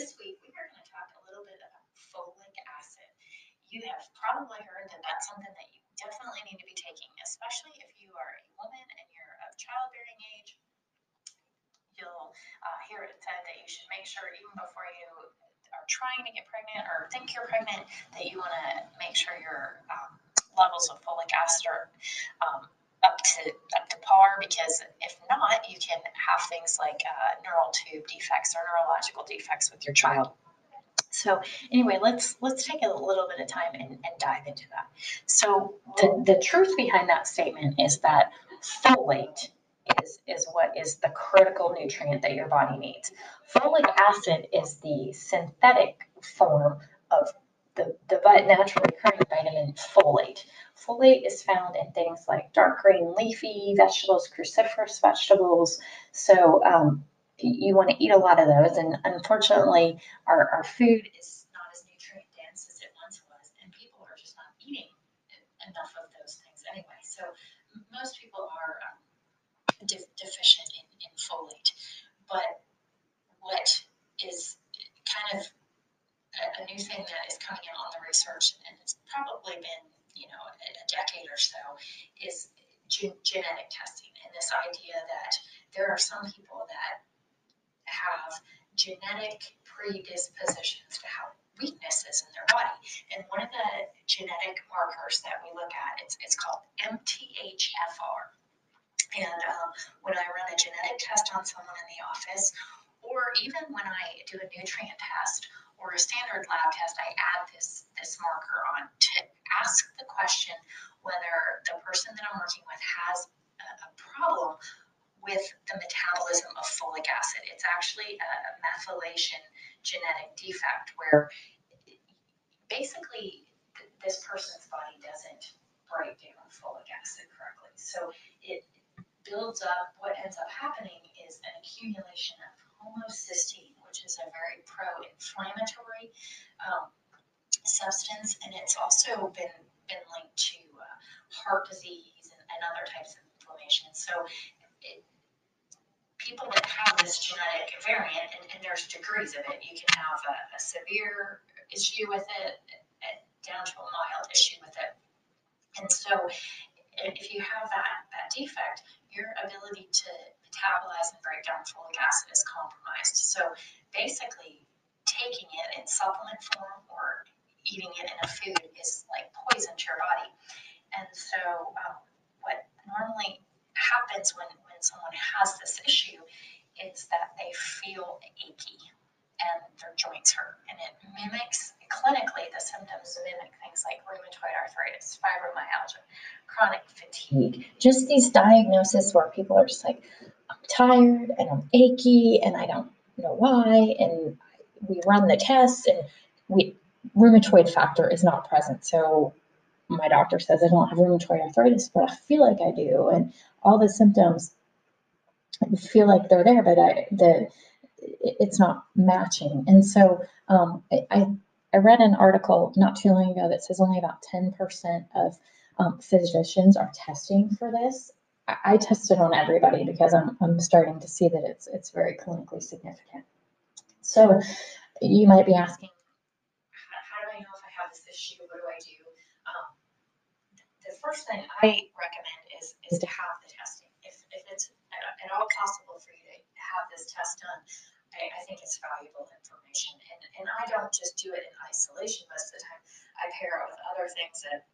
this week we are going to talk a little bit about folic acid. You have probably heard that that's something that you definitely need to be taking, especially if you are a woman and you're of childbearing age. You'll uh, hear it said that you should make sure even before you are trying to get pregnant or think you're pregnant that you want to make sure your um, levels of folic acid are um, up to up to par because if not, you can have things like uh, neural tube defects or neurological defects with your child. So anyway, let's let's take a little bit of time and, and dive into that. So the, the truth behind that statement is that folate is, is what is the critical nutrient that your body needs. Folic acid is the synthetic form of the, the naturally occurring vitamin folate. Folate is found in things like dark green leafy vegetables, cruciferous vegetables. So um, you want to eat a lot of those. And unfortunately, our, our food is not as nutrient dense as it once was, and people are just not eating enough of those things anyway. So most people are um, de- deficient in, in folate. But what is kind of a, a new thing that is coming out on the research, and it's probably been know, a, decade or so, is ge- genetic testing and this idea that there are some people that have genetic predispositions to have weaknesses in their body. And one of the genetic markers that we look at, it's, it's called MTHFR. And um, when I run a genetic test on someone in the office, or even when I do a nutrient test or a standard lab test, I add this, this marker on ask the question whether the person that I'm working with has a, a problem with the metabolism of folic acid. It's actually a methylation genetic defect where basically this person's body doesn't break down folic acid correctly. So it builds up, what ends up happening is an accumulation of homocysteine, which is a very pro-inflammatory um, substance, and it's also been been linked to uh, heart disease and, and, other types of inflammation. So, it, people that have this genetic variant, and, and, there's degrees of it, you can have a, a severe issue with it, down to a mild issue with it. And so, if you have that, that defect, your ability to metabolize and break down folic acid is compromised. So basically, taking it in supplement form or eating it in a food is like poison to your body. And so, um, what normally happens when, when someone has this issue is that they feel achy and their joints hurt. And it mimics, clinically, the symptoms mimic things like rheumatoid arthritis, fibromyalgia, chronic fatigue, just these diagnoses where people are just like, I'm tired and I'm achy and I don't know why. And we run the tests and we rheumatoid factor is not present. So my doctor says I don't have rheumatoid arthritis, but I feel like I do. And all the symptoms feel like they're there, but I, the it's not matching. And so um, I, I read an article not too long ago that says only about 10% of um, physicians are testing for this. I, tested on everybody because I'm, I'm starting to see that it's, it's very clinically significant. So you might be asking, I know if I have this issue? What do I do? Um, the first thing I recommend is, is to have the testing. If, if it's at all possible for you to have this test done, I, I think it's valuable information. And, and I don't just do it in isolation most of the time. I pair it with other things that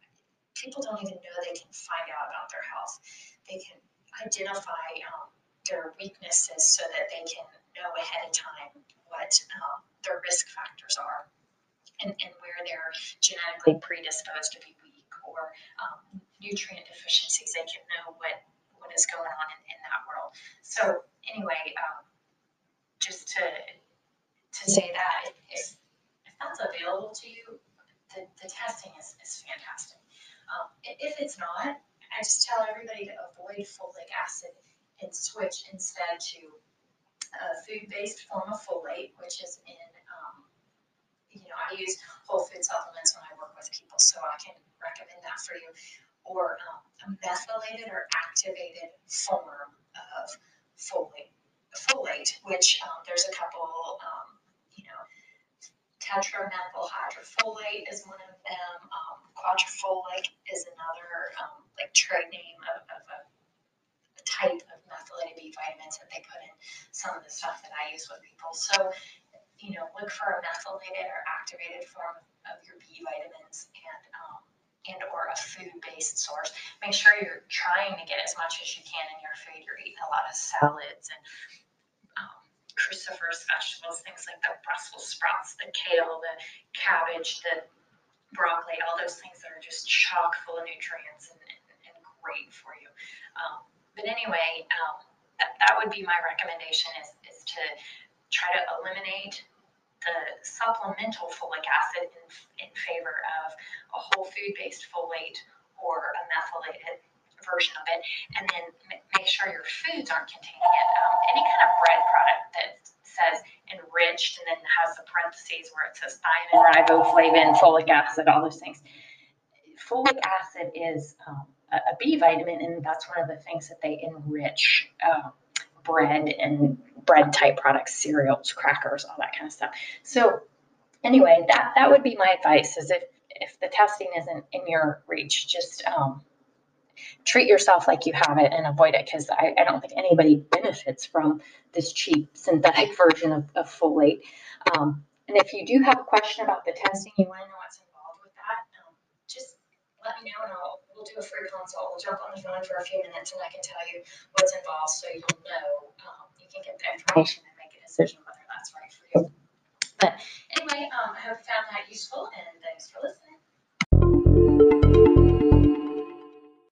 people don't even know they can find out about their health. They can identify um, their weaknesses so that they can know ahead of time what um, their risk factors are and, and where they're genetically predisposed to be weak or um, nutrient deficiencies. They can know what, what is going on in, in that world. So anyway, um, just to to say that if, if that's available to you, the, the testing is, is fantastic. Um, if it's not, I just tell everybody to avoid folic acid and switch instead to a food-based form of folate, which is in, you know, I use whole food supplements when I work with people, so I can recommend that for you. Or um, a methylated or activated form of folate folate, which um, there's a couple, um, you know, tetramethylhydrofolate is one of them. Um, is another, um, like trade name of, of a, a type of methylated B vitamins that they put in some of the stuff that I use with people. So, you know, look for a methylated or activated form of your B vitamins and, um, and or a food-based source. Make sure you're trying to get as much as you can in your food. You're eating a lot of salads and um, cruciferous vegetables, things like the Brussels sprouts, the kale, the cabbage, the broccoli, all those things that are just chock full of nutrients and, and, and great for you. Um, but anyway, um, that, that would be my recommendation is, is to try to eliminate the supplemental folic acid in, in favor of a whole food-based folate or a methylated version of it, and then ma- make sure your foods aren't containing it. Um, any kind of bread product that says enriched and then has the parentheses where it says thiamine, riboflavin, folic acid, all those things. Folic acid is um, a, a B vitamin, and that's one of the things that they enrich uh, bread and bread type products, cereals, crackers, all that kind of stuff. So anyway, that that would be my advice: is if if the testing isn't in your reach, just um, treat yourself like you have it and avoid it because I, I don't think anybody benefits from this cheap synthetic version of, of folate. Um, and if you do have a question about the testing, you want to know what's involved with that, um, just let me know and I'll we'll do a free consult. We'll jump on the phone for a few minutes and I can tell you what's involved so you'll know. Um, you can get the information and make a decision whether that's right for you. But anyway, um, I hope you found that useful, and thanks for listening.